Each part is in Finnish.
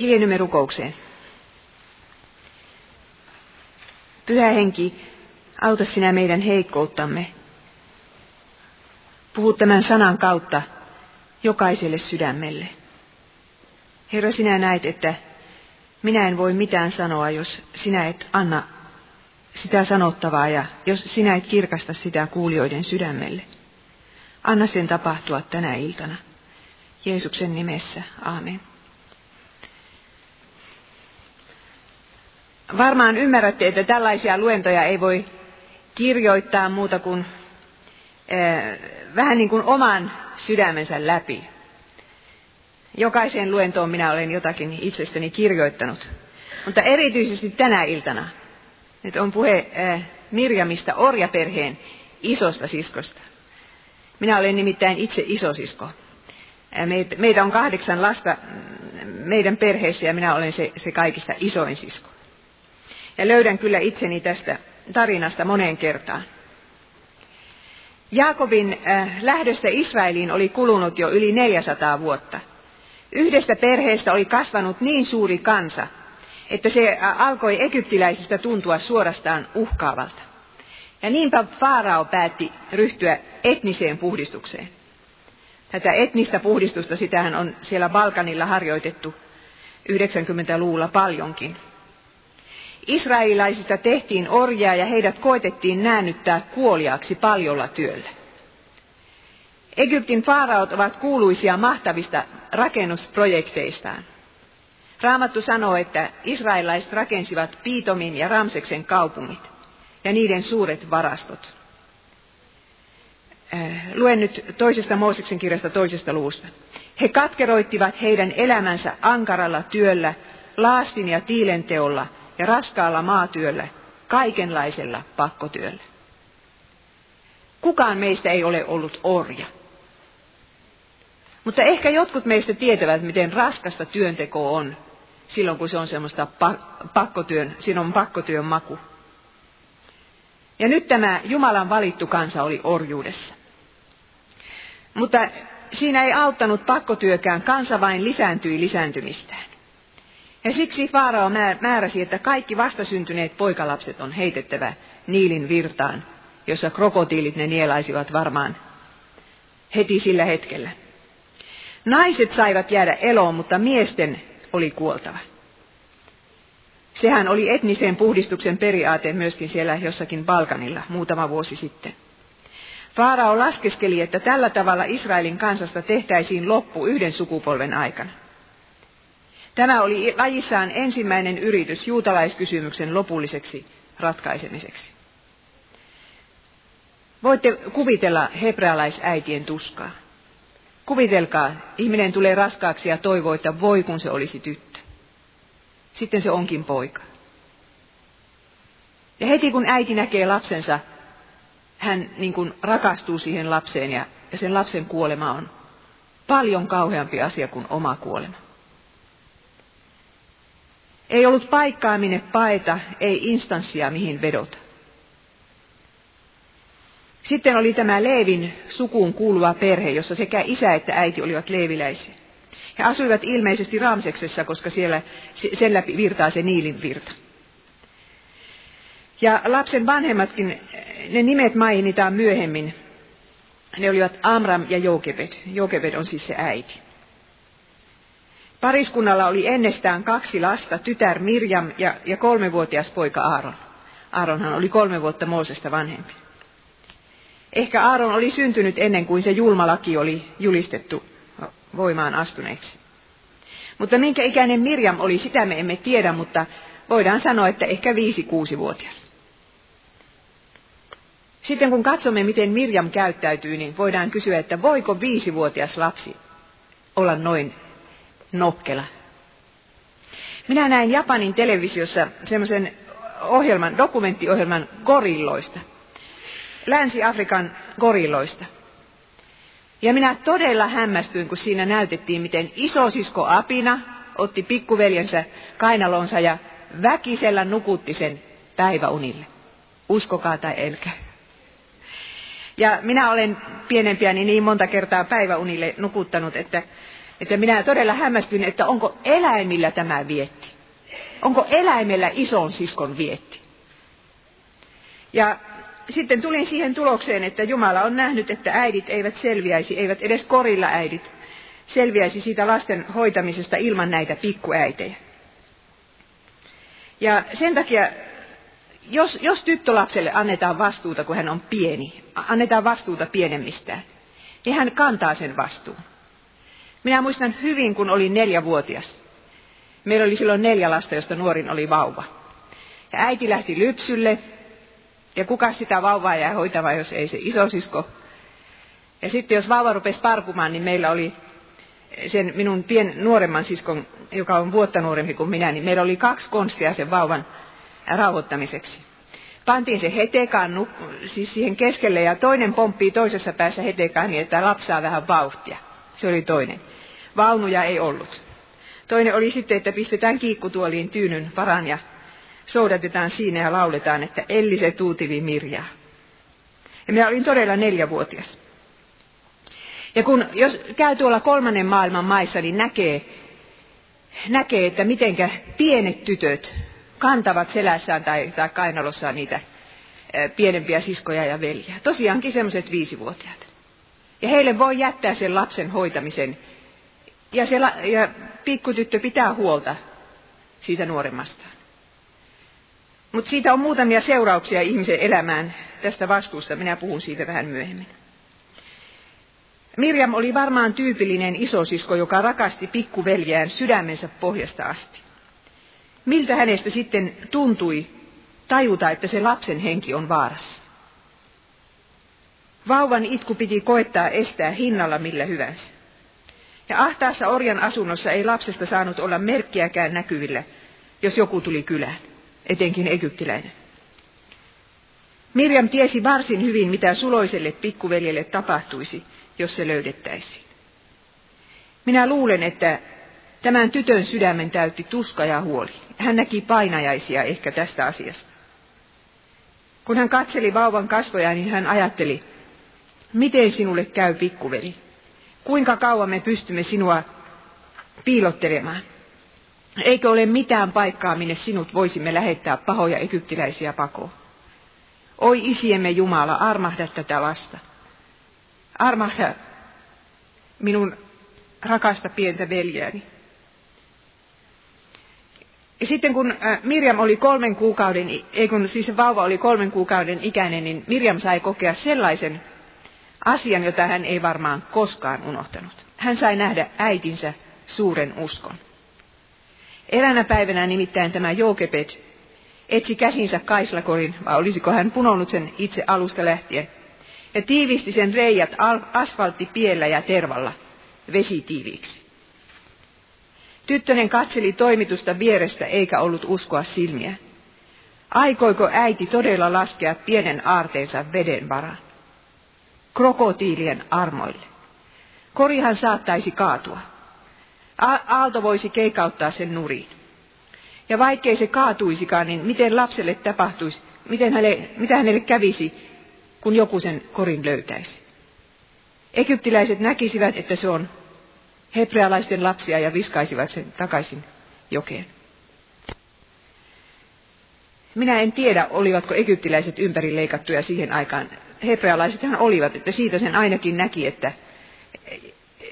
Hiljennymme rukoukseen. Pyhä henki, auta sinä meidän heikkouttamme. Puhu tämän sanan kautta jokaiselle sydämelle. Herra, sinä näet, että minä en voi mitään sanoa, jos sinä et anna sitä sanottavaa ja jos sinä et kirkasta sitä kuulijoiden sydämelle. Anna sen tapahtua tänä iltana. Jeesuksen nimessä. Aamen. Varmaan ymmärrätte, että tällaisia luentoja ei voi kirjoittaa muuta kuin äh, vähän niin kuin oman sydämensä läpi. Jokaiseen luentoon minä olen jotakin itsestäni kirjoittanut. Mutta erityisesti tänä iltana. Nyt on puhe äh, Mirjamista orjaperheen isosta siskosta. Minä olen nimittäin itse isosisko. Äh, meitä on kahdeksan lasta mm, meidän perheessä ja minä olen se, se kaikista isoin sisko. Ja löydän kyllä itseni tästä tarinasta moneen kertaan. Jaakobin äh, lähdöstä Israeliin oli kulunut jo yli 400 vuotta. Yhdestä perheestä oli kasvanut niin suuri kansa, että se äh, alkoi egyptiläisistä tuntua suorastaan uhkaavalta. Ja niinpä Faarao päätti ryhtyä etniseen puhdistukseen. Tätä etnistä puhdistusta, sitähän on siellä Balkanilla harjoitettu 90-luvulla paljonkin. Israelilaisista tehtiin orjaa ja heidät koitettiin näännyttää kuoliaaksi paljolla työllä. Egyptin faaraot ovat kuuluisia mahtavista rakennusprojekteistaan. Raamattu sanoo, että israelilaiset rakensivat Piitomin ja Ramseksen kaupungit ja niiden suuret varastot. Äh, luen nyt toisesta Mooseksen kirjasta toisesta luvusta. He katkeroittivat heidän elämänsä ankaralla työllä, laastin ja tiilenteolla – ja raskaalla maatyöllä, kaikenlaisella pakkotyöllä. Kukaan meistä ei ole ollut orja. Mutta ehkä jotkut meistä tietävät, miten raskasta työnteko on silloin, kun se on semmoista pakkotyön, siinä on pakkotyön maku. Ja nyt tämä Jumalan valittu kansa oli orjuudessa. Mutta siinä ei auttanut pakkotyökään, kansa vain lisääntyi lisääntymistään. Ja siksi Faarao määräsi, että kaikki vastasyntyneet poikalapset on heitettävä Niilin virtaan, jossa krokotiilit ne nielaisivat varmaan heti sillä hetkellä. Naiset saivat jäädä eloon, mutta miesten oli kuoltava. Sehän oli etnisen puhdistuksen periaate myöskin siellä jossakin Balkanilla muutama vuosi sitten. Faarao laskeskeli, että tällä tavalla Israelin kansasta tehtäisiin loppu yhden sukupolven aikana. Tämä oli lajissaan ensimmäinen yritys juutalaiskysymyksen lopulliseksi ratkaisemiseksi. Voitte kuvitella hebrealaisäitien tuskaa. Kuvitelkaa, ihminen tulee raskaaksi ja toivoo, että voi kun se olisi tyttö. Sitten se onkin poika. Ja heti kun äiti näkee lapsensa, hän niin kuin rakastuu siihen lapseen ja, ja sen lapsen kuolema on paljon kauheampi asia kuin oma kuolema. Ei ollut paikkaa minne paeta, ei instanssia mihin vedota. Sitten oli tämä Leevin sukuun kuuluva perhe, jossa sekä isä että äiti olivat leeviläisiä. He asuivat ilmeisesti Ramseksessa, koska siellä sen läpi virtaa se Niilin virta. Ja lapsen vanhemmatkin, ne nimet mainitaan myöhemmin. Ne olivat Amram ja Jokebed. Jokebed on siis se äiti. Pariskunnalla oli ennestään kaksi lasta, tytär Mirjam ja, ja kolmevuotias poika Aaron. Aaronhan oli kolme vuotta Moosesta vanhempi. Ehkä Aaron oli syntynyt ennen kuin se julmalaki oli julistettu voimaan astuneeksi. Mutta minkä ikäinen Mirjam oli, sitä me emme tiedä, mutta voidaan sanoa, että ehkä viisi-kuusi-vuotias. Sitten kun katsomme, miten Mirjam käyttäytyy, niin voidaan kysyä, että voiko viisivuotias lapsi olla noin nokkela. Minä näin Japanin televisiossa semmoisen ohjelman, dokumenttiohjelman gorilloista. Länsi-Afrikan gorilloista. Ja minä todella hämmästyin, kun siinä näytettiin, miten isosisko Apina otti pikkuveljensä kainalonsa ja väkisellä nukutti sen päiväunille. Uskokaa tai elkä. Ja minä olen pienempiäni niin monta kertaa päiväunille nukuttanut, että että minä todella hämmästyin, että onko eläimillä tämä vietti. Onko eläimellä ison siskon vietti. Ja sitten tulin siihen tulokseen, että Jumala on nähnyt, että äidit eivät selviäisi, eivät edes korilla äidit selviäisi siitä lasten hoitamisesta ilman näitä pikkuäitejä. Ja sen takia, jos, jos tyttölapselle annetaan vastuuta, kun hän on pieni, annetaan vastuuta pienemmistään, niin hän kantaa sen vastuun. Minä muistan hyvin, kun olin neljävuotias. Meillä oli silloin neljä lasta, josta nuorin oli vauva. Ja äiti lähti lypsylle, ja kuka sitä vauvaa jää hoitamaan, jos ei se isosisko. Ja sitten jos vauva rupesi parkumaan, niin meillä oli sen minun pien nuoremman siskon, joka on vuotta nuorempi kuin minä, niin meillä oli kaksi konstia sen vauvan rauhoittamiseksi. Pantiin se hetekaan siis siihen keskelle ja toinen pomppii toisessa päässä hetekaan niin, että lapsaa vähän vauhtia. Se oli toinen. Vaunuja ei ollut. Toinen oli sitten, että pistetään kiikkutuoliin tyynyn varan ja soudatetaan siinä ja lauletaan, että Elli se tuutivi Mirjaa. Ja minä olin todella neljävuotias. Ja kun, jos käy tuolla kolmannen maailman maissa, niin näkee, näkee että mitenkä pienet tytöt kantavat selässään tai, tai kainalossaan niitä pienempiä siskoja ja veljiä. Tosiaankin semmoiset viisivuotiaat. Ja heille voi jättää sen lapsen hoitamisen. Ja, se, ja pikkutyttö pitää huolta siitä nuoremmastaan. Mutta siitä on muutamia seurauksia ihmisen elämään tästä vastuusta. Minä puhun siitä vähän myöhemmin. Mirjam oli varmaan tyypillinen isosisko, joka rakasti pikkuveljään sydämensä pohjasta asti. Miltä hänestä sitten tuntui tajuta, että se lapsen henki on vaarassa? Vauvan itku piti koettaa estää hinnalla millä hyvänsä. Ja ahtaassa orjan asunnossa ei lapsesta saanut olla merkkiäkään näkyvillä, jos joku tuli kylään, etenkin egyptiläinen. Mirjam tiesi varsin hyvin, mitä suloiselle pikkuveljelle tapahtuisi, jos se löydettäisiin. Minä luulen, että tämän tytön sydämen täytti tuska ja huoli. Hän näki painajaisia ehkä tästä asiasta. Kun hän katseli vauvan kasvoja, niin hän ajatteli, miten sinulle käy pikkuveli? Kuinka kauan me pystymme sinua piilottelemaan? Eikö ole mitään paikkaa, minne sinut voisimme lähettää pahoja egyptiläisiä pakoon? Oi isiemme Jumala, armahda tätä lasta. Armahda minun rakasta pientä veljääni. Ja sitten kun äh, Mirjam oli kolmen kuukauden, ei kun siis vauva oli kolmen kuukauden ikäinen, niin Mirjam sai kokea sellaisen asian, jota hän ei varmaan koskaan unohtanut. Hän sai nähdä äitinsä suuren uskon. Eräänä päivänä nimittäin tämä Joukepet etsi käsinsä kaislakorin, vai olisiko hän punonut sen itse alusta lähtien, ja tiivisti sen reijät asfalttipiellä ja tervalla vesitiiviiksi. Tyttönen katseli toimitusta vierestä eikä ollut uskoa silmiä. Aikoiko äiti todella laskea pienen aarteensa veden varaan? Krokotiilien armoille. Korihan saattaisi kaatua. Aalto voisi keikauttaa sen nuriin. Ja vaikkei se kaatuisikaan, niin miten lapselle tapahtuisi, miten hänelle, mitä hänelle kävisi, kun joku sen korin löytäisi. Egyptiläiset näkisivät, että se on hebrealaisten lapsia ja viskaisivat sen takaisin jokeen. Minä en tiedä, olivatko egyptiläiset ympärileikattuja siihen aikaan. Hebrealaisethan olivat, että siitä sen ainakin näki, että,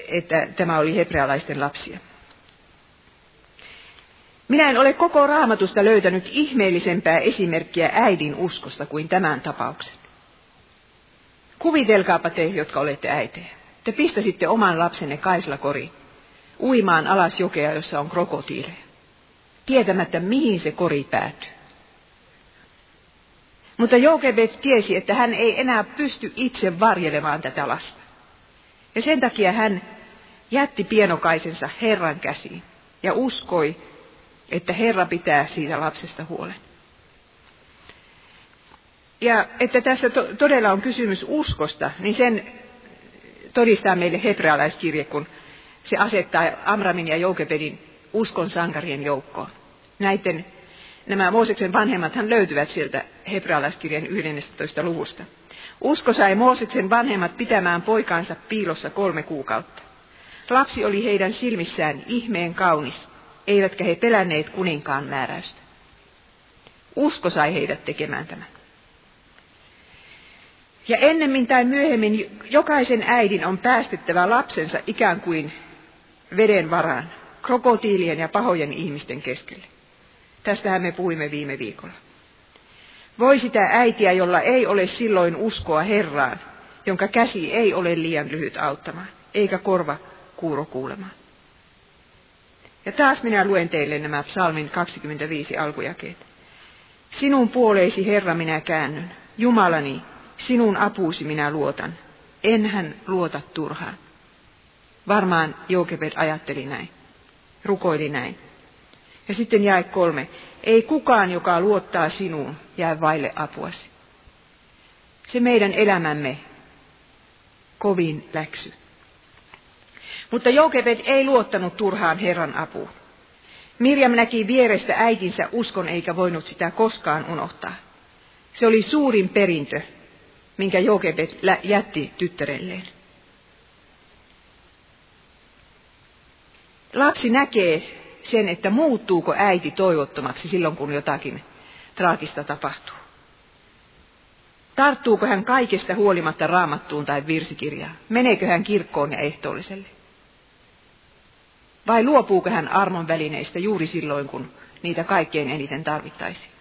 että tämä oli hebrealaisten lapsia. Minä en ole koko raamatusta löytänyt ihmeellisempää esimerkkiä äidin uskosta kuin tämän tapauksen. Kuvitelkaapa te, jotka olette äitejä. Te pistäisitte oman lapsenne kaislakori uimaan alas jokea, jossa on krokotiileja, tietämättä mihin se kori päätyy. Mutta Joukebet tiesi, että hän ei enää pysty itse varjelemaan tätä lasta. Ja sen takia hän jätti pienokaisensa Herran käsiin ja uskoi, että Herra pitää siitä lapsesta huolen. Ja että tässä to, todella on kysymys uskosta, niin sen todistaa meille hebrealaiskirje, kun se asettaa Amramin ja Joukebedin uskon sankarien joukkoon. Näiden, nämä Mooseksen vanhemmathan löytyvät sieltä hebrealaiskirjan 11. luvusta. Usko sai Mooseksen vanhemmat pitämään poikaansa piilossa kolme kuukautta. Lapsi oli heidän silmissään ihmeen kaunis, eivätkä he pelänneet kuninkaan määräystä. Usko sai heidät tekemään tämän. Ja ennemmin tai myöhemmin jokaisen äidin on päästettävä lapsensa ikään kuin veden varaan, krokotiilien ja pahojen ihmisten keskelle. Tästähän me puhuimme viime viikolla. Voi sitä äitiä, jolla ei ole silloin uskoa Herraan, jonka käsi ei ole liian lyhyt auttamaan, eikä korva kuuro kuulemaan. Ja taas minä luen teille nämä psalmin 25 alkujakeet. Sinun puoleisi, Herra, minä käännyn. Jumalani, sinun apuusi minä luotan. Enhän luota turhaan. Varmaan Joukebed ajatteli näin. Rukoili näin. Ja sitten jäi kolme. Ei kukaan, joka luottaa sinuun, jää vaille apuasi. Se meidän elämämme kovin läksy. Mutta Joukebed ei luottanut turhaan Herran apuun. Mirjam näki vierestä äitinsä uskon eikä voinut sitä koskaan unohtaa. Se oli suurin perintö, minkä Joukebed jätti tyttärelleen. Lapsi näkee sen, että muuttuuko äiti toivottomaksi silloin, kun jotakin traagista tapahtuu. Tarttuuko hän kaikesta huolimatta raamattuun tai virsikirjaan? Meneekö hän kirkkoon ja ehtoolliselle? Vai luopuuko hän armon välineistä juuri silloin, kun niitä kaikkein eniten tarvittaisiin?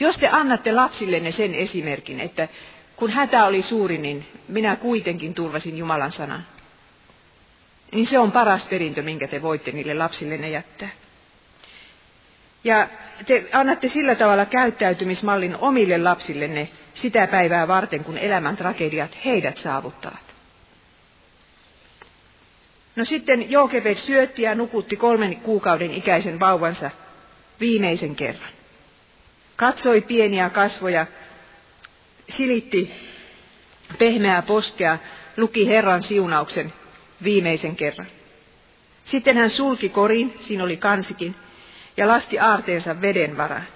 Jos te annatte lapsillenne sen esimerkin, että kun hätä oli suuri, niin minä kuitenkin turvasin Jumalan sanan, niin se on paras perintö, minkä te voitte niille lapsillenne jättää. Ja te annatte sillä tavalla käyttäytymismallin omille lapsillenne sitä päivää varten, kun elämän tragediat heidät saavuttavat. No sitten Jookebed syötti ja nukutti kolmen kuukauden ikäisen vauvansa viimeisen kerran. Katsoi pieniä kasvoja, silitti pehmeää poskea, luki Herran siunauksen viimeisen kerran. Sitten hän sulki korin, siinä oli kansikin, ja lasti aarteensa veden varaan.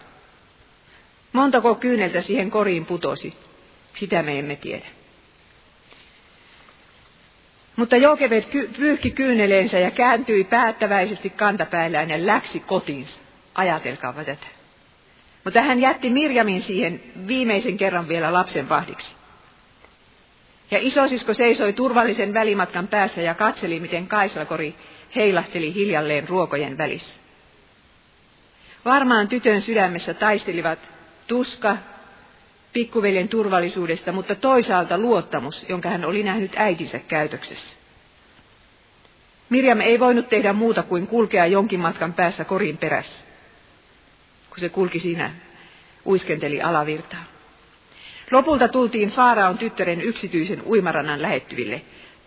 Montako kyyneltä siihen koriin putosi, sitä me emme tiedä. Mutta Jokebed pyyhki kyyneleensä ja kääntyi päättäväisesti kantapäillään ja läksi kotiinsa. Ajatelkaapa tätä. Mutta hän jätti Mirjamin siihen viimeisen kerran vielä lapsen vahdiksi. Ja isosisko seisoi turvallisen välimatkan päässä ja katseli, miten Kaislakori heilahteli hiljalleen ruokojen välissä. Varmaan tytön sydämessä taistelivat tuska pikkuveljen turvallisuudesta, mutta toisaalta luottamus, jonka hän oli nähnyt äitinsä käytöksessä. Mirjam ei voinut tehdä muuta kuin kulkea jonkin matkan päässä korin perässä, kun se kulki siinä, uiskenteli alavirtaa. Lopulta tultiin Faaraon tyttären yksityisen uimarannan lähettyville.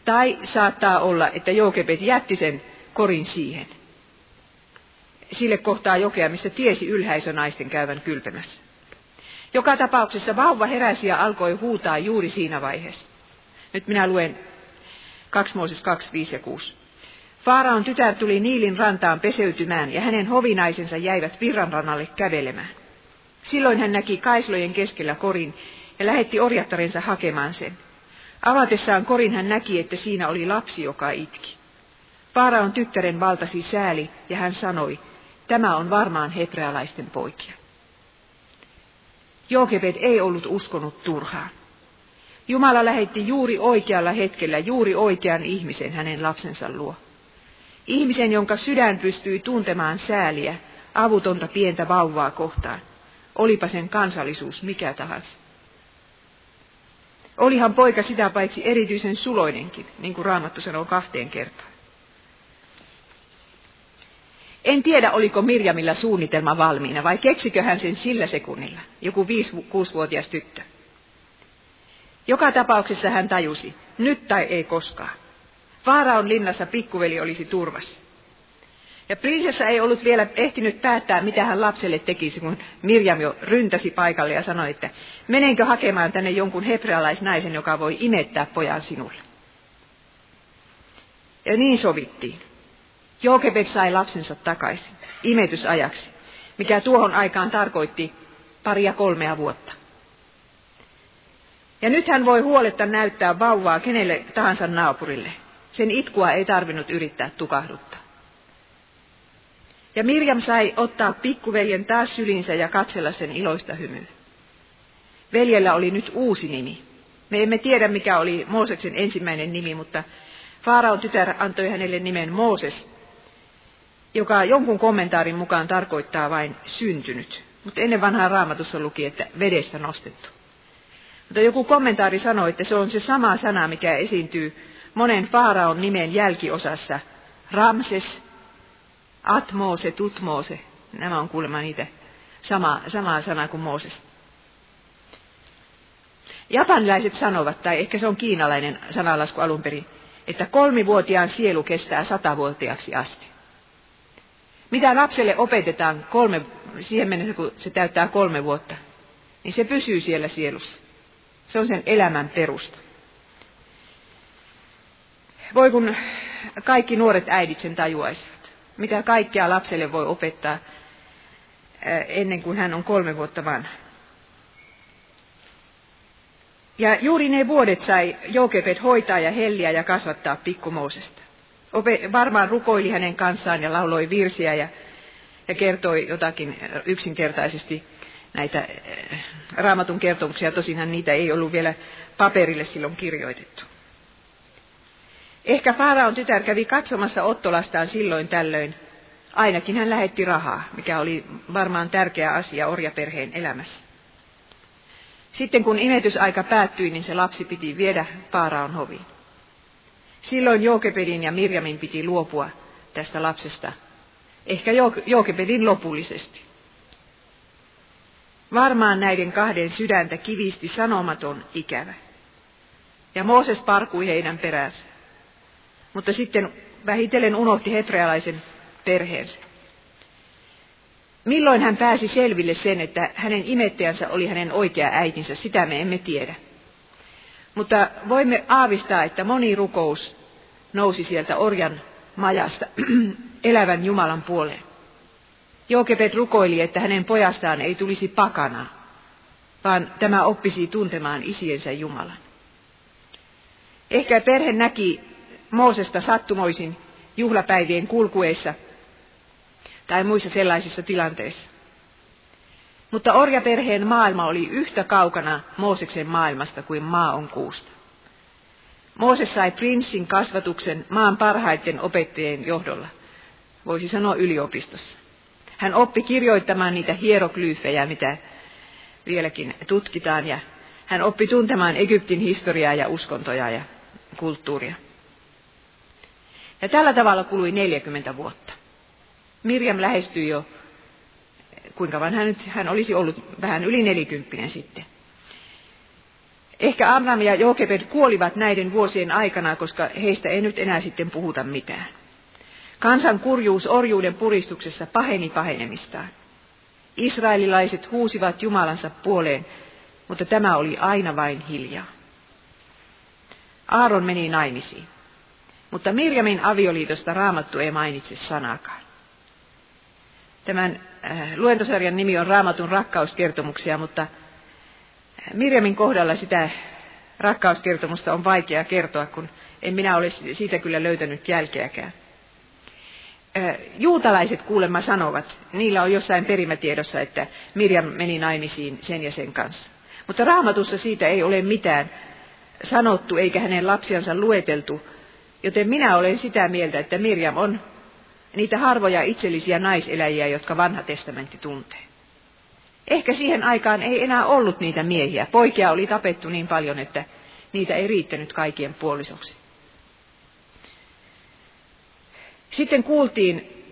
Tai saattaa olla, että Joukebet jätti sen korin siihen. Sille kohtaa jokea, missä tiesi ylhäisönaisten käyvän kylpemässä. Joka tapauksessa vauva heräsi ja alkoi huutaa juuri siinä vaiheessa. Nyt minä luen 2 Mooses 2, 5 ja 6. Faaraon tytär tuli Niilin rantaan peseytymään ja hänen hovinaisensa jäivät virranrannalle kävelemään. Silloin hän näki kaislojen keskellä korin ja lähetti orjattarensa hakemaan sen. Avatessaan korin hän näki, että siinä oli lapsi, joka itki. Faaraon tyttären valtasi sääli ja hän sanoi, tämä on varmaan hebrealaisten poikia. Jokebed ei ollut uskonut turhaan. Jumala lähetti juuri oikealla hetkellä juuri oikean ihmisen hänen lapsensa luo. Ihmisen, jonka sydän pystyi tuntemaan sääliä, avutonta pientä vauvaa kohtaan, olipa sen kansallisuus mikä tahansa. Olihan poika sitä paitsi erityisen suloinenkin, niin kuin Raamattu sanoo kahteen kertaan. En tiedä, oliko Mirjamilla suunnitelma valmiina vai keksikö hän sen sillä sekunnilla, joku 5-6-vuotias tyttö. Joka tapauksessa hän tajusi, nyt tai ei koskaan. Vaaraon linnassa pikkuveli olisi turvassa. Ja prinsessa ei ollut vielä ehtinyt päättää, mitä hän lapselle tekisi, kun Mirjam jo ryntäsi paikalle ja sanoi, että menenkö hakemaan tänne jonkun hebrealaisnaisen, joka voi imettää pojan sinulle. Ja niin sovittiin. Jookebed sai lapsensa takaisin, imetysajaksi, mikä tuohon aikaan tarkoitti paria kolmea vuotta. Ja nyt hän voi huoletta näyttää vauvaa kenelle tahansa naapurille. Sen itkua ei tarvinnut yrittää tukahduttaa. Ja Mirjam sai ottaa pikkuveljen taas sylinsä ja katsella sen iloista hymyä. Veljellä oli nyt uusi nimi. Me emme tiedä, mikä oli Mooseksen ensimmäinen nimi, mutta Faaraon tytär antoi hänelle nimen Mooses, joka jonkun kommentaarin mukaan tarkoittaa vain syntynyt. Mutta ennen vanhaa raamatussa luki, että vedestä nostettu. Mutta joku kommentaari sanoi, että se on se sama sana, mikä esiintyy monen Faaraon nimen jälkiosassa. Ramses, Atmose, Tutmose. Nämä on kuulemma niitä sama, samaa sanaa kuin Mooses. Japanilaiset sanovat, tai ehkä se on kiinalainen sanalasku alun perin, että kolmivuotiaan sielu kestää satavuotiaaksi asti. Mitä lapselle opetetaan kolme, siihen mennessä, kun se täyttää kolme vuotta, niin se pysyy siellä sielussa. Se on sen elämän perusta. Voi kun kaikki nuoret äidit sen tajuaisivat. Mitä kaikkea lapselle voi opettaa ennen kuin hän on kolme vuotta vanha. Ja juuri ne vuodet sai Jokebed hoitaa ja helliä ja kasvattaa pikkumousesta. Ope, varmaan rukoili hänen kanssaan ja lauloi virsiä ja, ja kertoi jotakin yksinkertaisesti näitä eh, raamatun kertomuksia. Tosinhan niitä ei ollut vielä paperille silloin kirjoitettu. Ehkä Faaraon tytär kävi katsomassa Ottolastaan silloin tällöin. Ainakin hän lähetti rahaa, mikä oli varmaan tärkeä asia orjaperheen elämässä. Sitten kun imetysaika päättyi, niin se lapsi piti viedä Faaraon hoviin. Silloin Jookepedin ja Mirjamin piti luopua tästä lapsesta. Ehkä Jookepedin lopullisesti. Varmaan näiden kahden sydäntä kivisti sanomaton ikävä. Ja Mooses parkui heidän peränsä. Mutta sitten vähitellen unohti hebrealaisen perheensä. Milloin hän pääsi selville sen, että hänen imettäjänsä oli hänen oikea äitinsä, sitä me emme tiedä. Mutta voimme aavistaa, että moni rukous nousi sieltä orjan majasta elävän Jumalan puoleen. Jookepet rukoili, että hänen pojastaan ei tulisi pakana, vaan tämä oppisi tuntemaan isiensä Jumalan. Ehkä perhe näki Moosesta sattumoisin juhlapäivien kulkueessa tai muissa sellaisissa tilanteissa. Mutta orjaperheen maailma oli yhtä kaukana Mooseksen maailmasta kuin maa on kuusta. Mooses sai prinssin kasvatuksen maan parhaiten opettajien johdolla, voisi sanoa yliopistossa. Hän oppi kirjoittamaan niitä hieroglyyfejä, mitä vieläkin tutkitaan, ja hän oppi tuntemaan Egyptin historiaa ja uskontoja ja kulttuuria. Ja tällä tavalla kului 40 vuotta. Mirjam lähestyi jo, kuinka vanha hän nyt, hän olisi ollut vähän yli nelikymppinen sitten. Ehkä Amram ja Jokebed kuolivat näiden vuosien aikana, koska heistä ei nyt enää sitten puhuta mitään. Kansan kurjuus orjuuden puristuksessa paheni pahenemistaan. Israelilaiset huusivat Jumalansa puoleen, mutta tämä oli aina vain hiljaa. Aaron meni naimisiin, mutta Mirjamin avioliitosta raamattu ei mainitse sanakaan. Tämän äh, luentosarjan nimi on Raamatun rakkauskertomuksia, mutta Mirjamin kohdalla sitä rakkauskertomusta on vaikea kertoa, kun en minä ole siitä kyllä löytänyt jälkeäkään. Juutalaiset kuulemma sanovat, niillä on jossain perimätiedossa, että Mirjam meni naimisiin sen ja sen kanssa. Mutta raamatussa siitä ei ole mitään sanottu eikä hänen lapsiansa lueteltu, joten minä olen sitä mieltä, että Mirjam on niitä harvoja itsellisiä naiseläjiä, jotka vanha testamentti tuntee. Ehkä siihen aikaan ei enää ollut niitä miehiä. Poikia oli tapettu niin paljon, että niitä ei riittänyt kaikkien puolisoksi. Sitten kuultiin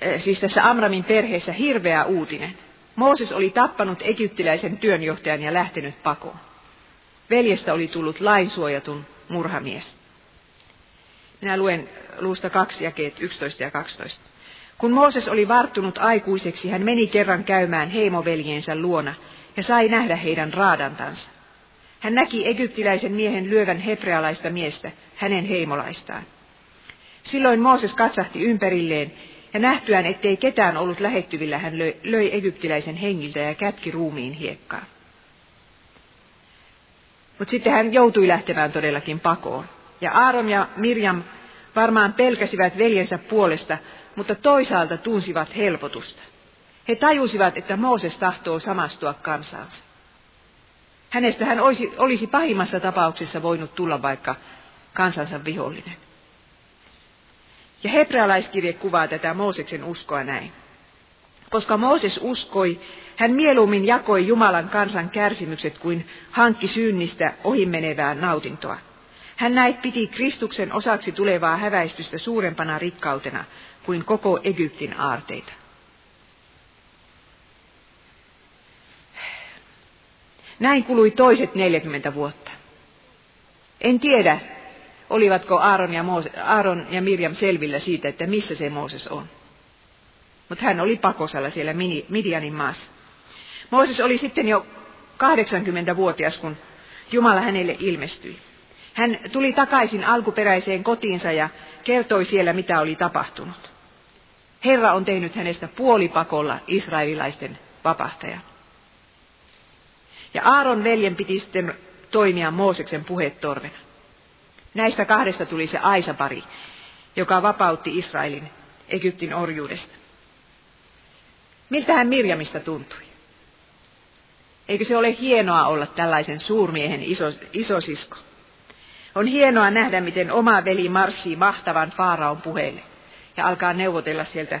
eh, siis tässä Amramin perheessä hirveä uutinen. Mooses oli tappanut egyptiläisen työnjohtajan ja lähtenyt pakoon. Veljestä oli tullut lainsuojatun murhamies. Minä luen luusta kaksi jakeet 11 ja 12. Kun Mooses oli varttunut aikuiseksi, hän meni kerran käymään heimoveljeensä luona ja sai nähdä heidän raadantansa. Hän näki egyptiläisen miehen lyövän hebrealaista miestä, hänen heimolaistaan. Silloin Mooses katsahti ympärilleen ja nähtyään, ettei ketään ollut lähettyvillä, hän löi, löi egyptiläisen hengiltä ja kätki ruumiin hiekkaan. Mutta sitten hän joutui lähtemään todellakin pakoon. Ja Aaron ja Mirjam varmaan pelkäsivät veljensä puolesta, mutta toisaalta tunsivat helpotusta. He tajusivat, että Mooses tahtoo samastua kansaansa. Hänestä hän olisi, olisi pahimmassa tapauksessa voinut tulla vaikka kansansa vihollinen. Ja hebrealaiskirje kuvaa tätä Mooseksen uskoa näin. Koska Mooses uskoi, hän mieluummin jakoi Jumalan kansan kärsimykset kuin hankki synnistä ohimenevää nautintoa. Hän näit piti Kristuksen osaksi tulevaa häväistystä suurempana rikkautena kuin koko Egyptin aarteita. Näin kului toiset 40 vuotta. En tiedä, olivatko Aaron ja, Moose, Aaron ja Mirjam selvillä siitä, että missä se Mooses on. Mutta hän oli pakosalla siellä Midianin maassa. Mooses oli sitten jo 80-vuotias, kun Jumala hänelle ilmestyi. Hän tuli takaisin alkuperäiseen kotiinsa ja kertoi siellä, mitä oli tapahtunut. Herra on tehnyt hänestä puolipakolla israelilaisten vapahtajan. Ja Aaron veljen piti sitten toimia Mooseksen puhetorvena. Näistä kahdesta tuli se Aisapari, joka vapautti Israelin Egyptin orjuudesta. Miltä hän Mirjamista tuntui? Eikö se ole hienoa olla tällaisen suurmiehen iso, isosisko? On hienoa nähdä, miten oma veli marssii mahtavan Faaraon puheelle ja alkaa neuvotella sieltä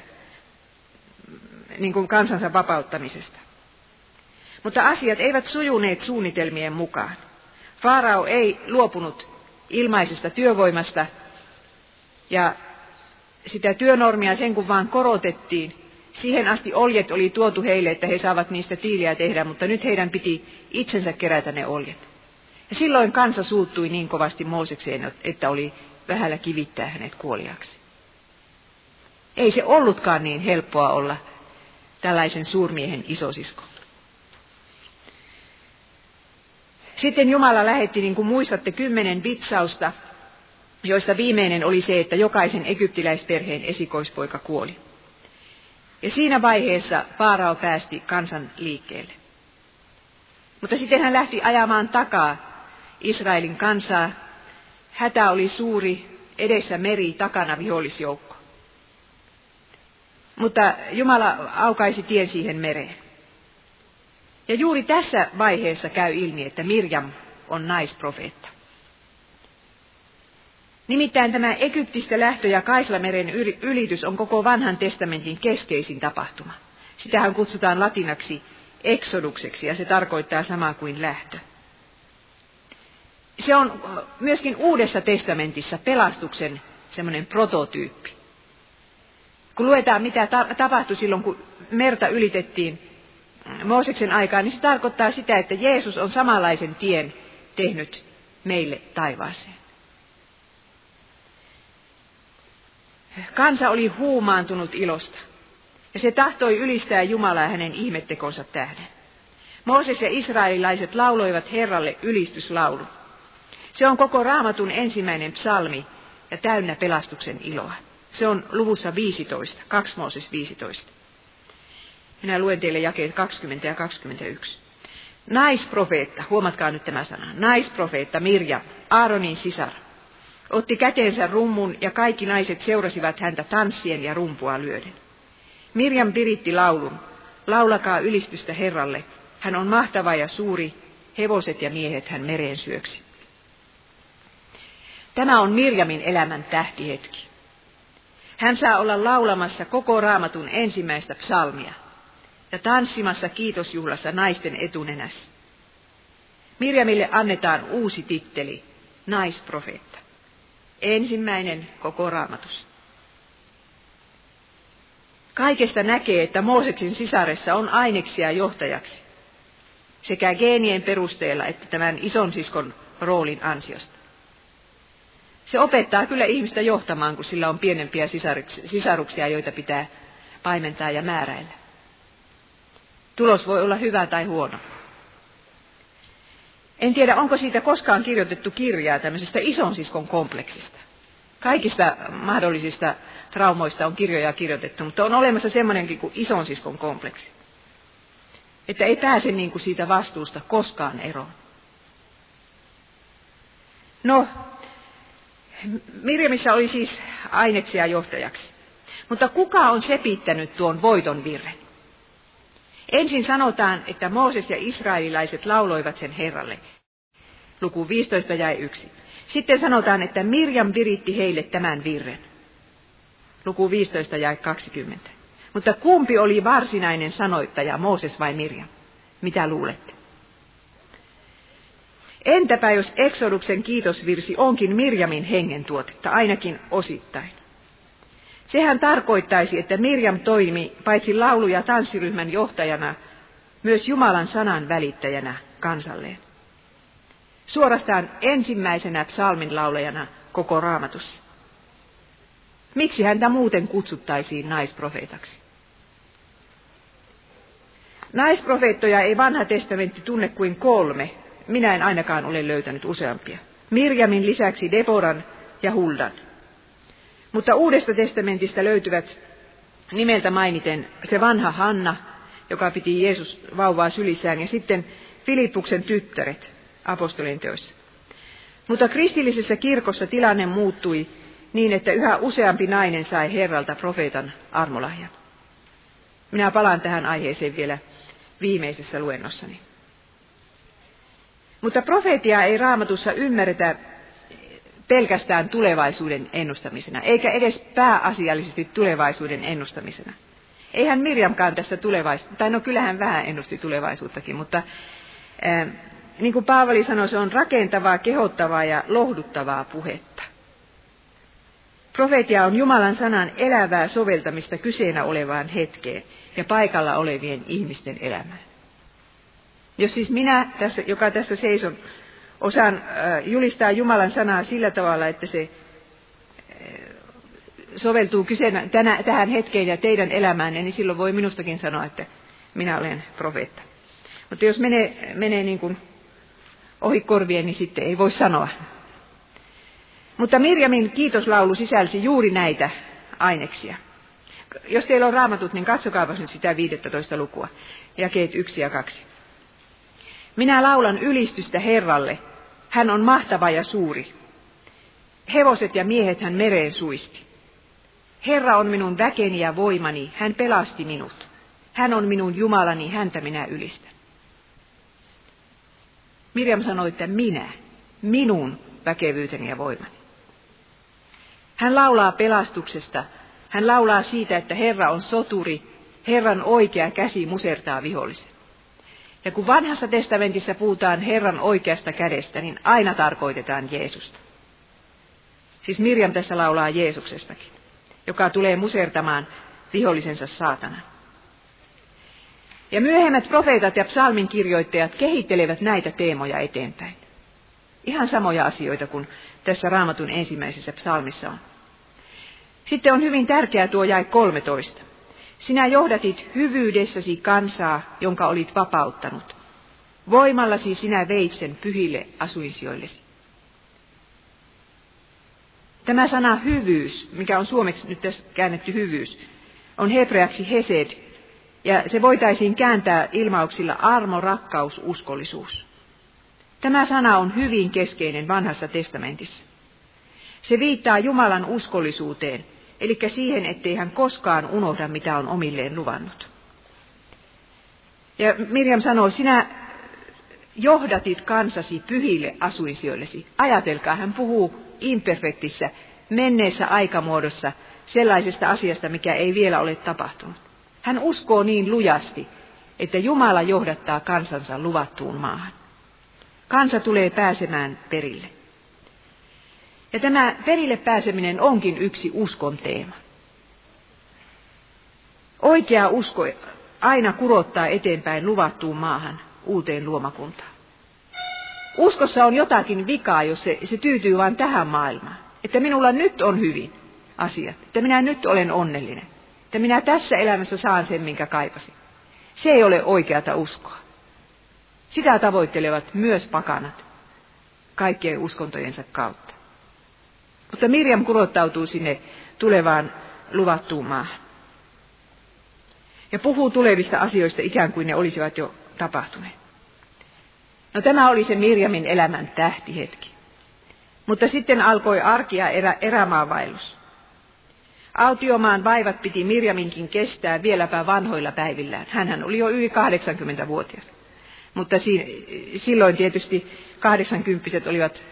mm, niin kuin kansansa vapauttamisesta. Mutta asiat eivät sujuneet suunnitelmien mukaan. Faarao ei luopunut ilmaisesta työvoimasta ja sitä työnormia sen kun vaan korotettiin. Siihen asti oljet oli tuotu heille, että he saavat niistä tiiliä tehdä, mutta nyt heidän piti itsensä kerätä ne oljet. Ja silloin kansa suuttui niin kovasti Moosekseen, että oli vähällä kivittää hänet kuoliaksi. Ei se ollutkaan niin helppoa olla tällaisen suurmiehen isosisko. Sitten Jumala lähetti, niin kuin muistatte, kymmenen vitsausta, joista viimeinen oli se, että jokaisen egyptiläisperheen esikoispoika kuoli. Ja siinä vaiheessa Faarao päästi kansan liikkeelle. Mutta sitten hän lähti ajamaan takaa Israelin kansaa. Hätä oli suuri, edessä meri, takana vihollisjoukko. Mutta Jumala aukaisi tien siihen mereen. Ja juuri tässä vaiheessa käy ilmi, että Mirjam on naisprofeetta. Nimittäin tämä Egyptistä lähtö ja Kaislameren ylitys on koko vanhan testamentin keskeisin tapahtuma. Sitähän kutsutaan latinaksi eksodukseksi ja se tarkoittaa samaa kuin lähtö. Se on myöskin Uudessa testamentissa pelastuksen semmoinen prototyyppi. Kun luetaan, mitä tapahtui silloin, kun merta ylitettiin Mooseksen aikaan, niin se tarkoittaa sitä, että Jeesus on samanlaisen tien tehnyt meille taivaaseen. Kansa oli huumaantunut ilosta, ja se tahtoi ylistää Jumalaa hänen ihmettekonsa tähden. Mooses ja israelilaiset lauloivat Herralle ylistyslaulu. Se on koko raamatun ensimmäinen psalmi ja täynnä pelastuksen iloa. Se on luvussa 15, 2 Mooses 15. Minä luen teille jakeet 20 ja 21. Naisprofeetta, huomatkaa nyt tämä sana, naisprofeetta Mirja, Aaronin sisar, otti käteensä rummun ja kaikki naiset seurasivat häntä tanssien ja rumpua lyöden. Mirjam piritti laulun, laulakaa ylistystä Herralle, hän on mahtava ja suuri, hevoset ja miehet hän mereen syöksi. Tämä on Mirjamin elämän tähtihetki. Hän saa olla laulamassa koko raamatun ensimmäistä psalmia – ja tanssimassa kiitosjuhlassa naisten etunenässä. Mirjamille annetaan uusi titteli, naisprofeetta. Ensimmäinen koko raamatussa. Kaikesta näkee, että Mooseksen sisaressa on aineksia johtajaksi, sekä geenien perusteella että tämän ison siskon roolin ansiosta. Se opettaa kyllä ihmistä johtamaan, kun sillä on pienempiä sisaruksia, joita pitää paimentaa ja määräillä. Tulos voi olla hyvä tai huono. En tiedä, onko siitä koskaan kirjoitettu kirjaa tämmöisestä ison siskon kompleksista. Kaikista mahdollisista traumoista on kirjoja kirjoitettu, mutta on olemassa semmoinenkin kuin ison siskon kompleksi. Että ei pääse niin kuin siitä vastuusta koskaan eroon. No, Mirjamissa oli siis aineksia johtajaksi. Mutta kuka on sepittänyt tuon voiton virren? Ensin sanotaan, että Mooses ja israelilaiset lauloivat sen Herralle. Luku 15 jäi yksi. Sitten sanotaan, että Mirjam viritti heille tämän virren. Luku 15 jäi 20. Mutta kumpi oli varsinainen sanoittaja, Mooses vai Mirjam? Mitä luulette? Entäpä jos Eksoduksen kiitosvirsi onkin Mirjamin hengen tuotetta, ainakin osittain? Sehän tarkoittaisi, että Mirjam toimi paitsi laulu- ja tanssiryhmän johtajana, myös Jumalan sanan välittäjänä kansalleen. Suorastaan ensimmäisenä psalmin laulajana koko raamatussa. Miksi häntä muuten kutsuttaisiin naisprofeetaksi? Naisprofeettoja ei vanha testamentti tunne kuin kolme. Minä en ainakaan ole löytänyt useampia. Mirjamin lisäksi Deboran ja Huldan. Mutta Uudesta testamentista löytyvät nimeltä mainiten se vanha Hanna, joka piti Jeesus vauvaa sylissään, ja sitten Filippuksen tyttäret apostolien teoissa. Mutta kristillisessä kirkossa tilanne muuttui niin, että yhä useampi nainen sai Herralta profeetan armolahjan. Minä palaan tähän aiheeseen vielä viimeisessä luennossani. Mutta profeetia ei raamatussa ymmärretä pelkästään tulevaisuuden ennustamisena, eikä edes pääasiallisesti tulevaisuuden ennustamisena. Eihän Mirjamkaan tässä tulevaisuutta, tai no kyllähän vähän ennusti tulevaisuuttakin, mutta ää, niin kuin Paavali sanoi, se on rakentavaa, kehottavaa ja lohduttavaa puhetta. Profeetia on Jumalan sanan elävää soveltamista kyseenä olevaan hetkeen ja paikalla olevien ihmisten elämään. Jos siis minä, tässä, joka tässä seison, osaan äh, julistaa Jumalan sanaa sillä tavalla, että se äh, soveltuu kyseenä, tänä, tähän hetkeen ja teidän elämäänne, niin silloin voi minustakin sanoa, että minä olen profeetta. Mutta jos menee, menee niin kuin ohi korvien, niin sitten ei voi sanoa. Mutta Mirjamin kiitoslaulu sisälsi juuri näitä aineksia. Jos teillä on raamatut, niin katsokaa nyt sitä 15 lukua, jakeet 1 ja 2. Minä laulan ylistystä Herralle, hän on mahtava ja suuri. Hevoset ja miehet hän mereen suisti. Herra on minun väkeni ja voimani, hän pelasti minut. Hän on minun Jumalani, häntä minä ylistän. Mirjam sanoi, että minä, minun väkevyyteni ja voimani. Hän laulaa pelastuksesta. Hän laulaa siitä, että Herra on soturi, Herran oikea käsi musertaa vihollisen. Ja kun vanhassa testamentissa puhutaan Herran oikeasta kädestä, niin aina tarkoitetaan Jeesusta. Siis Mirjam tässä laulaa Jeesuksestakin, joka tulee musertamaan vihollisensa saatana. Ja myöhemmät profeetat ja psalmin kirjoittajat kehittelevät näitä teemoja eteenpäin. Ihan samoja asioita kuin tässä raamatun ensimmäisessä psalmissa on. Sitten on hyvin tärkeää tuo jäi 13. Sinä johdatit hyvyydessäsi kansaa, jonka olit vapauttanut. Voimallasi sinä veit sen pyhille asuinsijoillesi. Tämä sana hyvyys, mikä on suomeksi nyt tässä käännetty hyvyys, on hebreaksi hesed, ja se voitaisiin kääntää ilmauksilla armo, rakkaus, uskollisuus. Tämä sana on hyvin keskeinen vanhassa testamentissa. Se viittaa Jumalan uskollisuuteen, eli siihen, ettei hän koskaan unohda, mitä on omilleen luvannut. Ja Mirjam sanoo, sinä johdatit kansasi pyhille asuinsijoillesi. Ajatelkaa, hän puhuu imperfektissä, menneessä aikamuodossa sellaisesta asiasta, mikä ei vielä ole tapahtunut. Hän uskoo niin lujasti, että Jumala johdattaa kansansa luvattuun maahan. Kansa tulee pääsemään perille. Ja tämä perille pääseminen onkin yksi uskon teema. Oikea usko aina kurottaa eteenpäin luvattuun maahan, uuteen luomakuntaan. Uskossa on jotakin vikaa, jos se, se tyytyy vain tähän maailmaan. Että minulla nyt on hyvin asiat, että minä nyt olen onnellinen, että minä tässä elämässä saan sen, minkä kaipasin. Se ei ole oikeata uskoa. Sitä tavoittelevat myös pakanat kaikkien uskontojensa kautta. Mutta Mirjam kurottautuu sinne tulevaan luvattuun maahan. Ja puhuu tulevista asioista ikään kuin ne olisivat jo tapahtuneet. No tämä oli se Mirjamin elämän tähtihetki. Mutta sitten alkoi arkia erä, erämaavaellus. Autiomaan vaivat piti Mirjaminkin kestää vieläpä vanhoilla päivillään. Hänhän oli jo yli 80-vuotias. Mutta si- silloin tietysti 80 olivat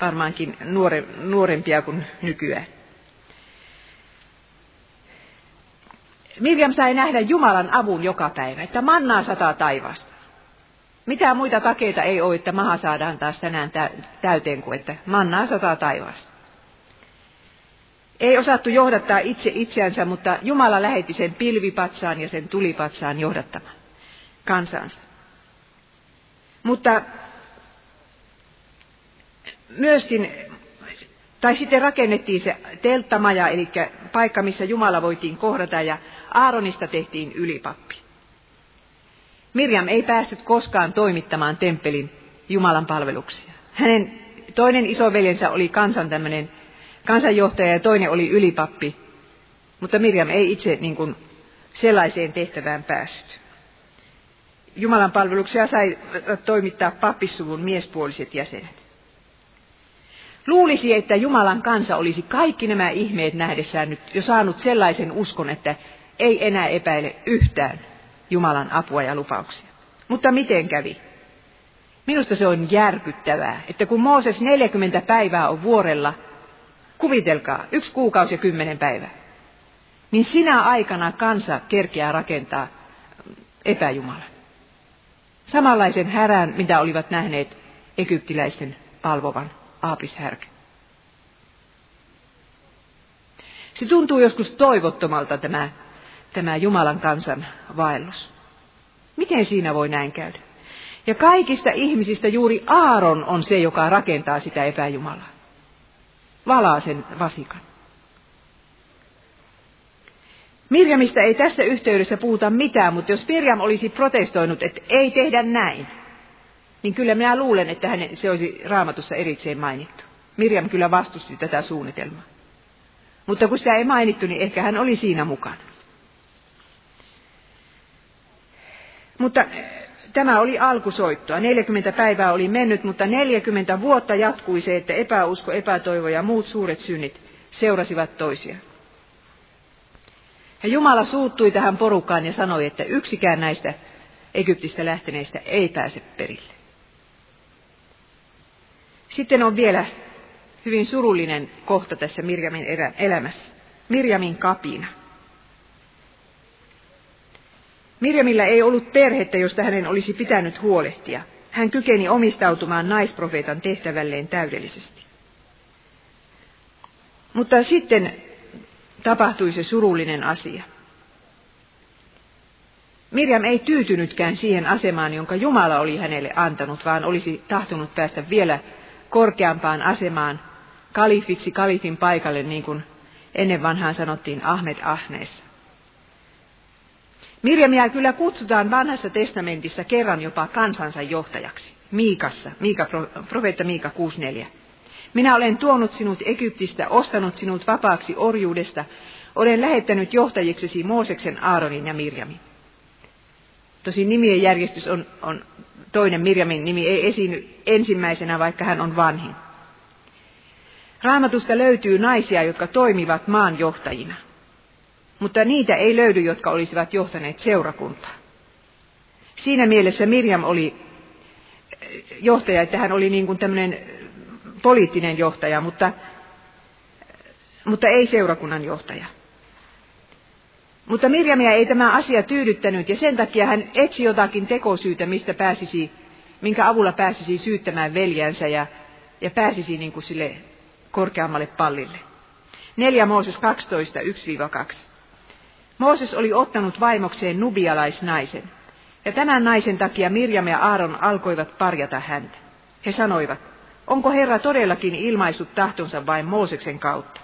varmaankin nuore, nuorempia kuin nykyään. Mirjam sai nähdä Jumalan avun joka päivä, että mannaa sataa taivaasta. Mitään muita takeita ei ole, että maha saadaan taas tänään täyteen kuin, että mannaa sataa taivaasta. Ei osattu johdattaa itse itseänsä, mutta Jumala lähetti sen pilvipatsaan ja sen tulipatsaan johdattamaan kansansa. Mutta myöskin, tai sitten rakennettiin se telttamaja, eli paikka, missä Jumala voitiin kohdata, ja Aaronista tehtiin ylipappi. Mirjam ei päässyt koskaan toimittamaan temppelin Jumalan palveluksia. Hänen toinen isoveljensä oli kansan tämmöinen kansanjohtaja ja toinen oli ylipappi, mutta Mirjam ei itse niin kuin sellaiseen tehtävään päässyt. Jumalan palveluksia sai toimittaa pappissuvun miespuoliset jäsenet. Luulisi, että Jumalan kansa olisi kaikki nämä ihmeet nähdessään nyt jo saanut sellaisen uskon, että ei enää epäile yhtään Jumalan apua ja lupauksia. Mutta miten kävi? Minusta se on järkyttävää, että kun Mooses 40 päivää on vuorella, kuvitelkaa, yksi kuukausi ja kymmenen päivää, niin sinä aikana kansa kerkeää rakentaa epäjumalan. Samanlaisen härän, mitä olivat nähneet egyptiläisten palvovan aapishärkä. Se tuntuu joskus toivottomalta tämä tämä Jumalan kansan vaellus. Miten siinä voi näin käydä? Ja kaikista ihmisistä juuri Aaron on se, joka rakentaa sitä epäjumalaa. Valaa sen vasikan. Mirjamista ei tässä yhteydessä puhuta mitään, mutta jos Mirjam olisi protestoinut, että ei tehdä näin, niin kyllä minä luulen, että hän, se olisi raamatussa erikseen mainittu. Mirjam kyllä vastusti tätä suunnitelmaa. Mutta kun sitä ei mainittu, niin ehkä hän oli siinä mukana. Mutta eh, tämä oli alkusoittoa. 40 päivää oli mennyt, mutta 40 vuotta jatkui se, että epäusko, epätoivo ja muut suuret synnit seurasivat toisiaan. Ja Jumala suuttui tähän porukkaan ja sanoi, että yksikään näistä Egyptistä lähteneistä ei pääse perille. Sitten on vielä hyvin surullinen kohta tässä Mirjamin elämässä. Mirjamin kapina. Mirjamilla ei ollut perhettä, josta hänen olisi pitänyt huolehtia. Hän kykeni omistautumaan naisprofeetan tehtävälleen täydellisesti. Mutta sitten tapahtui se surullinen asia. Mirjam ei tyytynytkään siihen asemaan, jonka Jumala oli hänelle antanut, vaan olisi tahtonut päästä vielä korkeampaan asemaan kalifiksi kalifin paikalle, niin kuin ennen vanhaan sanottiin Ahmed Ahneessa. Mirjamia kyllä kutsutaan vanhassa testamentissa kerran jopa kansansa johtajaksi. Miikassa, Miika, profeetta Miika 6.4. Minä olen tuonut sinut Egyptistä, ostanut sinut vapaaksi orjuudesta, olen lähettänyt johtajiksesi Mooseksen, Aaronin ja Mirjamin. Tosin nimien järjestys on, on toinen, Mirjamin nimi ei esiinny ensimmäisenä, vaikka hän on vanhin. Raamatusta löytyy naisia, jotka toimivat maan johtajina mutta niitä ei löydy, jotka olisivat johtaneet seurakuntaa. Siinä mielessä Mirjam oli eh, johtaja, että hän oli niin kuin tämmöinen poliittinen johtaja, mutta, mutta ei seurakunnan johtaja. Mutta Mirjamia ei tämä asia tyydyttänyt ja sen takia hän etsi jotakin tekosyytä, mistä pääsisi, minkä avulla pääsisi syyttämään veljänsä ja, ja pääsisi niin kuin sille korkeammalle pallille. 4 Mooses 12, 1-2. Mooses oli ottanut vaimokseen nubialaisnaisen, ja tämän naisen takia Mirjam ja Aaron alkoivat parjata häntä. He sanoivat, onko Herra todellakin ilmaissut tahtonsa vain Mooseksen kautta?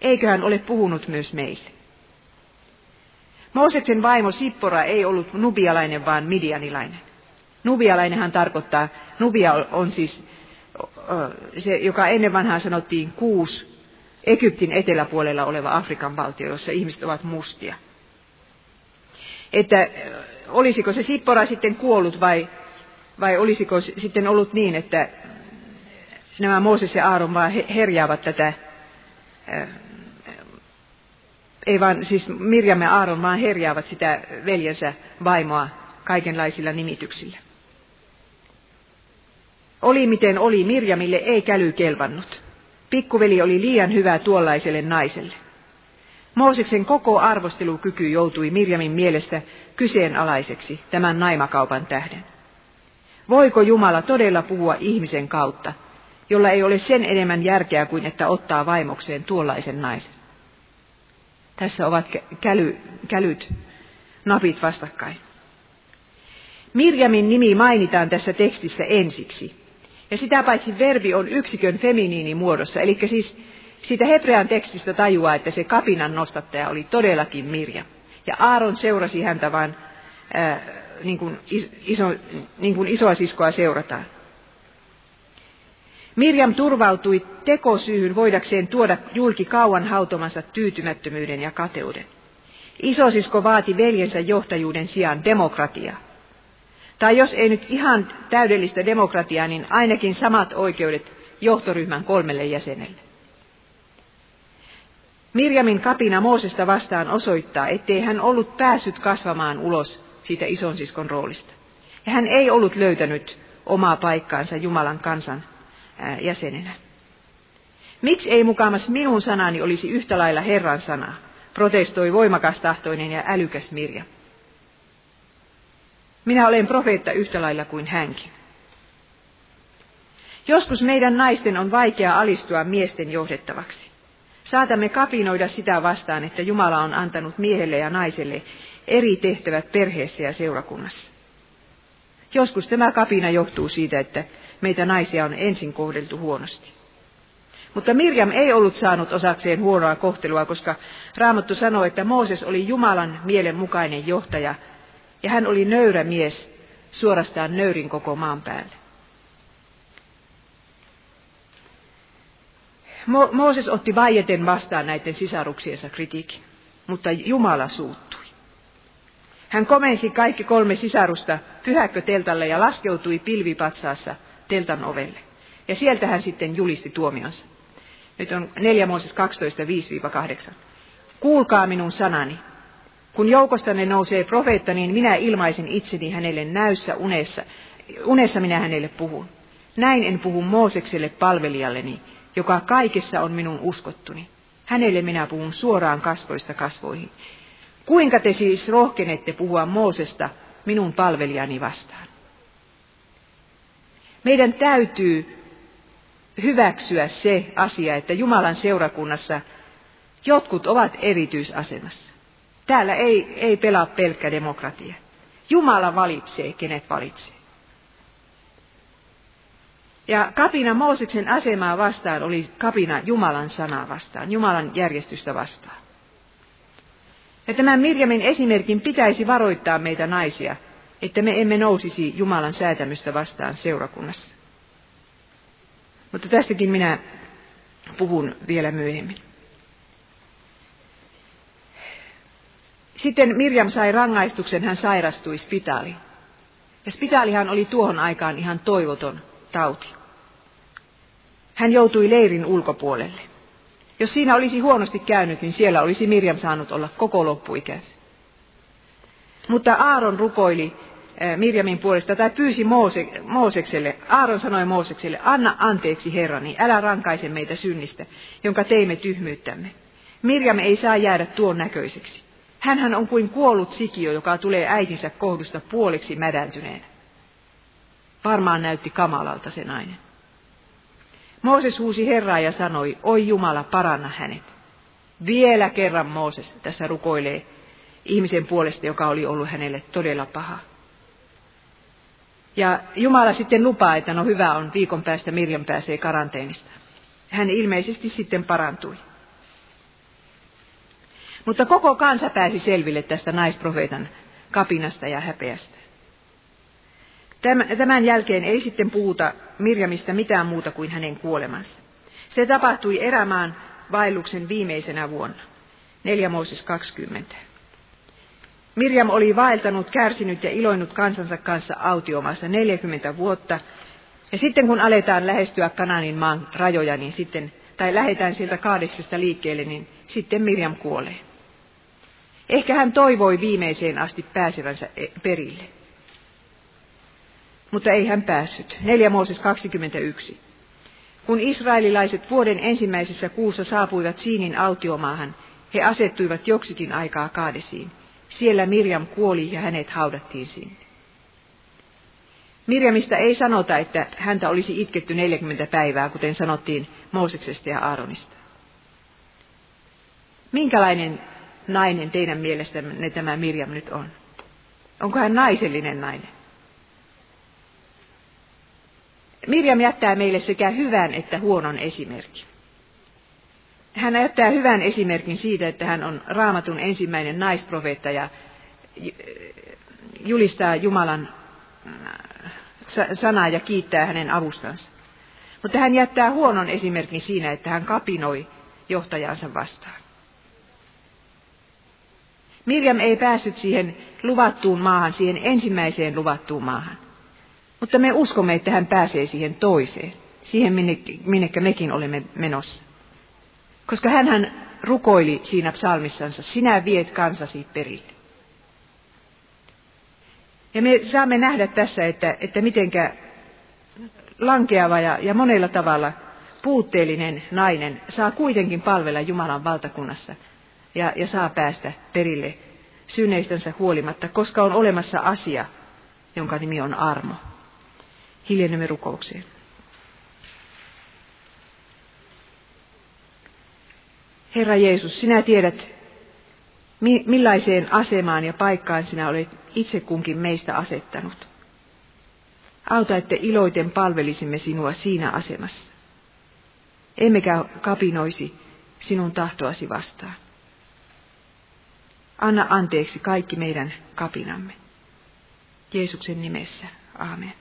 Eikö hän ole puhunut myös meille? Mooseksen vaimo Sippora ei ollut nubialainen, vaan midianilainen. Nubialainenhan tarkoittaa, Nubia on siis se, joka ennen vanhaa sanottiin kuusi Egyptin eteläpuolella oleva Afrikan valtio, jossa ihmiset ovat mustia että olisiko se Sippora sitten kuollut vai, vai olisiko sitten ollut niin, että, Nämä Mooses ja Aaron vaan herjaavat tätä, ei vaan siis Mirjam ja Aaron vaan herjaavat sitä veljensä vaimoa kaikenlaisilla nimityksillä. Oli miten oli, Mirjamille ei käly kelvannut. Pikkuveli oli liian hyvä tuollaiselle naiselle. Mooseksen koko arvostelukyky joutui Mirjamin mielestä kyseenalaiseksi tämän naimakaupan tähden. Voiko Jumala todella puhua ihmisen kautta, jolla ei ole sen enemmän järkeä kuin että ottaa vaimokseen tuollaisen naisen? Tässä ovat käly, kälyt, napit vastakkain. Mirjamin nimi mainitaan tässä tekstissä ensiksi. Ja sitä paitsi verbi on yksikön feminiinimuodossa, eli siis siitä hebrean tekstistä tajuaa, että se kapinan nostattaja oli todellakin Mirjam. Ja Aaron seurasi häntä vain ää, niin kuin, iso, niin kuin isoa siskoa seurataan. Mirjam turvautui tekosyyhyn voidakseen tuoda julki kauan hautomansa tyytymättömyyden ja kateuden. Isosisko vaati veljensä johtajuuden sijaan demokratiaa. Tai jos ei nyt ihan täydellistä demokratiaa, niin ainakin samat oikeudet johtoryhmän kolmelle jäsenelle. Mirjamin kapina Moosesta vastaan osoittaa, ettei hän ollut päässyt kasvamaan ulos siitä isonsiskon roolista. Ja hän ei ollut löytänyt omaa paikkaansa Jumalan kansan jäsenenä. Miksi ei mukamas minun sanani olisi yhtä lailla Herran sana, protestoi voimakastahtoinen ja älykäs Mirja. Minä olen profeetta yhtä lailla kuin hänkin. Joskus meidän naisten on vaikea alistua miesten johdettavaksi. Saatamme kapinoida sitä vastaan, että Jumala on antanut miehelle ja naiselle eri tehtävät perheessä ja seurakunnassa. Joskus tämä kapina johtuu siitä, että naisia on ensin kohdeltu huonosti. Mutta Mirjam ei ollut saanut osakseen huonoa kohtelua, koska Raamattu sanoi, että Mooses oli Jumalan mielen mukainen johtaja, ja hän oli nöyrä mies, suorastaan nöyrin koko maan päälle. Mo- Mooses otti vaieten vastaan näiden sisaruksiensa kritiikin, mutta Jumala suuttui. Hän komensi kaikki kolme sisarusta pyhäkköteltalle ja laskeutui pilvipatsaassa teltan ovelle. Ja sieltä hän sitten julisti tuomionsa. Nyt on 4 Mooses 12, 5-8. Kuulkaa minun sanani. Kun joukostanne nousee profeetta, niin minä ilmaisen itseni hänelle näyssä unessa. Unessa minä hänelle puhun. Näin en puhu Moosekselle palvelijalleni, joka kaikessa on minun uskottuni. Hänelle minä puhun suoraan kasvoista kasvoihin. Kuinka te siis rohkenette puhua Moosesta minun palvelijani vastaan? Meidän täytyy hyväksyä se asia, että Jumalan seurakunnassa jotkut ovat erityisasemassa. Täällä ei, ei pelaa pelkkä demokratia. Jumala valitsee, kenet valitsee. Ja kapina Mooseksen asemaa vastaan oli kapina Jumalan sanaa vastaan, Jumalan järjestystä vastaan. Ja tämän Mirjamin esimerkin pitäisi varoittaa meitä naisia, että me emme nousisi Jumalan säätämystä vastaan seurakunnassa. Mutta tästäkin minä puhun vielä myöhemmin. Sitten Mirjam sai rangaistuksen, hän sairastui spitaaliin. Ja spitaalihan oli tuohon aikaan ihan toivoton tauti. Hän joutui leirin ulkopuolelle. Jos siinä olisi huonosti käynyt, niin siellä olisi Mirjam saanut olla koko loppuikänsä. Mutta Aaron rukoili Mirjamin puolesta tai pyysi Moose, Moosekselle, Aaron sanoi Moosekselle, anna anteeksi Herrani, älä rankaise meitä synnistä, jonka teimme tyhmyyttämme. Mirjam ei saa jäädä tuon näköiseksi. Hänhän on kuin kuollut sikiö, joka tulee äitinsä kohdusta puoliksi mädäntyneenä. Varmaan näytti kamalalta se nainen. Mooses huusi Herraa ja sanoi, oi Jumala, paranna hänet. Vielä kerran Mooses tässä rukoilee ihmisen puolesta, joka oli ollut hänelle todella paha. Ja Jumala sitten lupaa, että no hyvä on, viikon päästä Mirjam pääsee karanteenista. Hän ilmeisesti sitten parantui. Mutta koko kansa pääsi selville tästä naisprofeetan kapinasta ja häpeästä. Tämän jälkeen ei sitten puhuta Mirjamista mitään muuta kuin hänen kuolemansa. Se tapahtui erämaan vaelluksen viimeisenä vuonna, 4 Mooses 20. Mirjam oli vaeltanut, kärsinyt ja iloinut kansansa kanssa autiomassa 40 vuotta, Ja sitten kun aletaan lähestyä Kananin maan rajoja, niin sitten, tai lähdetään sieltä kaadeksesta liikkeelle, niin sitten Mirjam kuolee. Ehkä hän toivoi viimeiseen asti pääsevänsä e- perille. Mutta ei hän päässyt. 4 Mooses 21. Kun israelilaiset vuoden ensimmäisessä kuussa saapuivat Siinin autiomaahan, he asettuivat joksikin aikaa kaadesiin. Siellä Mirjam kuoli ja hänet haudattiin sinne. Mirjamista ei sanota, että häntä olisi itketty 40 päivää, kuten sanottiin Mooseksesta ja Aaronista. Minkälainen nainen teidän mielestänne tämä Mirjam nyt on? Onko hän naisellinen nainen? Mirjam jättää meille sekä hyvän että huonon esimerkin. Hän jättää hyvän esimerkin siitä, että hän on raamatun ensimmäinen naisprofeetta ja julistaa Jumalan äh, sanaa ja kiittää hänen avustansa. Mutta hän jättää huonon esimerkin siinä, että hän kapinoi johtajansa vastaan. Mirjam ei päässyt siihen luvattuun maahan, siihen ensimmäiseen luvattuun maahan. Mutta me uskomme, että hän pääsee siihen toiseen, siihen minnekä mekin olemme menossa. Koska hän rukoili siinä psalmissansa, sinä viet kansasi perille. Ja me saamme nähdä tässä, että, että mitenkä lankeava ja, ja monella tavalla puutteellinen nainen saa kuitenkin palvella Jumalan valtakunnassa ja, ja saa päästä perille syneistänsä huolimatta, koska on olemassa asia, jonka nimi on armo. Hiljennymme rukoukseen. Herra Jeesus, sinä tiedät, millaiseen asemaan ja paikkaan sinä olet itse kunkin meistä asettanut. Auta, että iloiten palvelisimme sinua siinä asemassa. Emmekä kapinoisi sinun tahtoasi vastaan. Anna anteeksi kaikki meidän kapinamme. Jeesuksen nimessä. Aamen.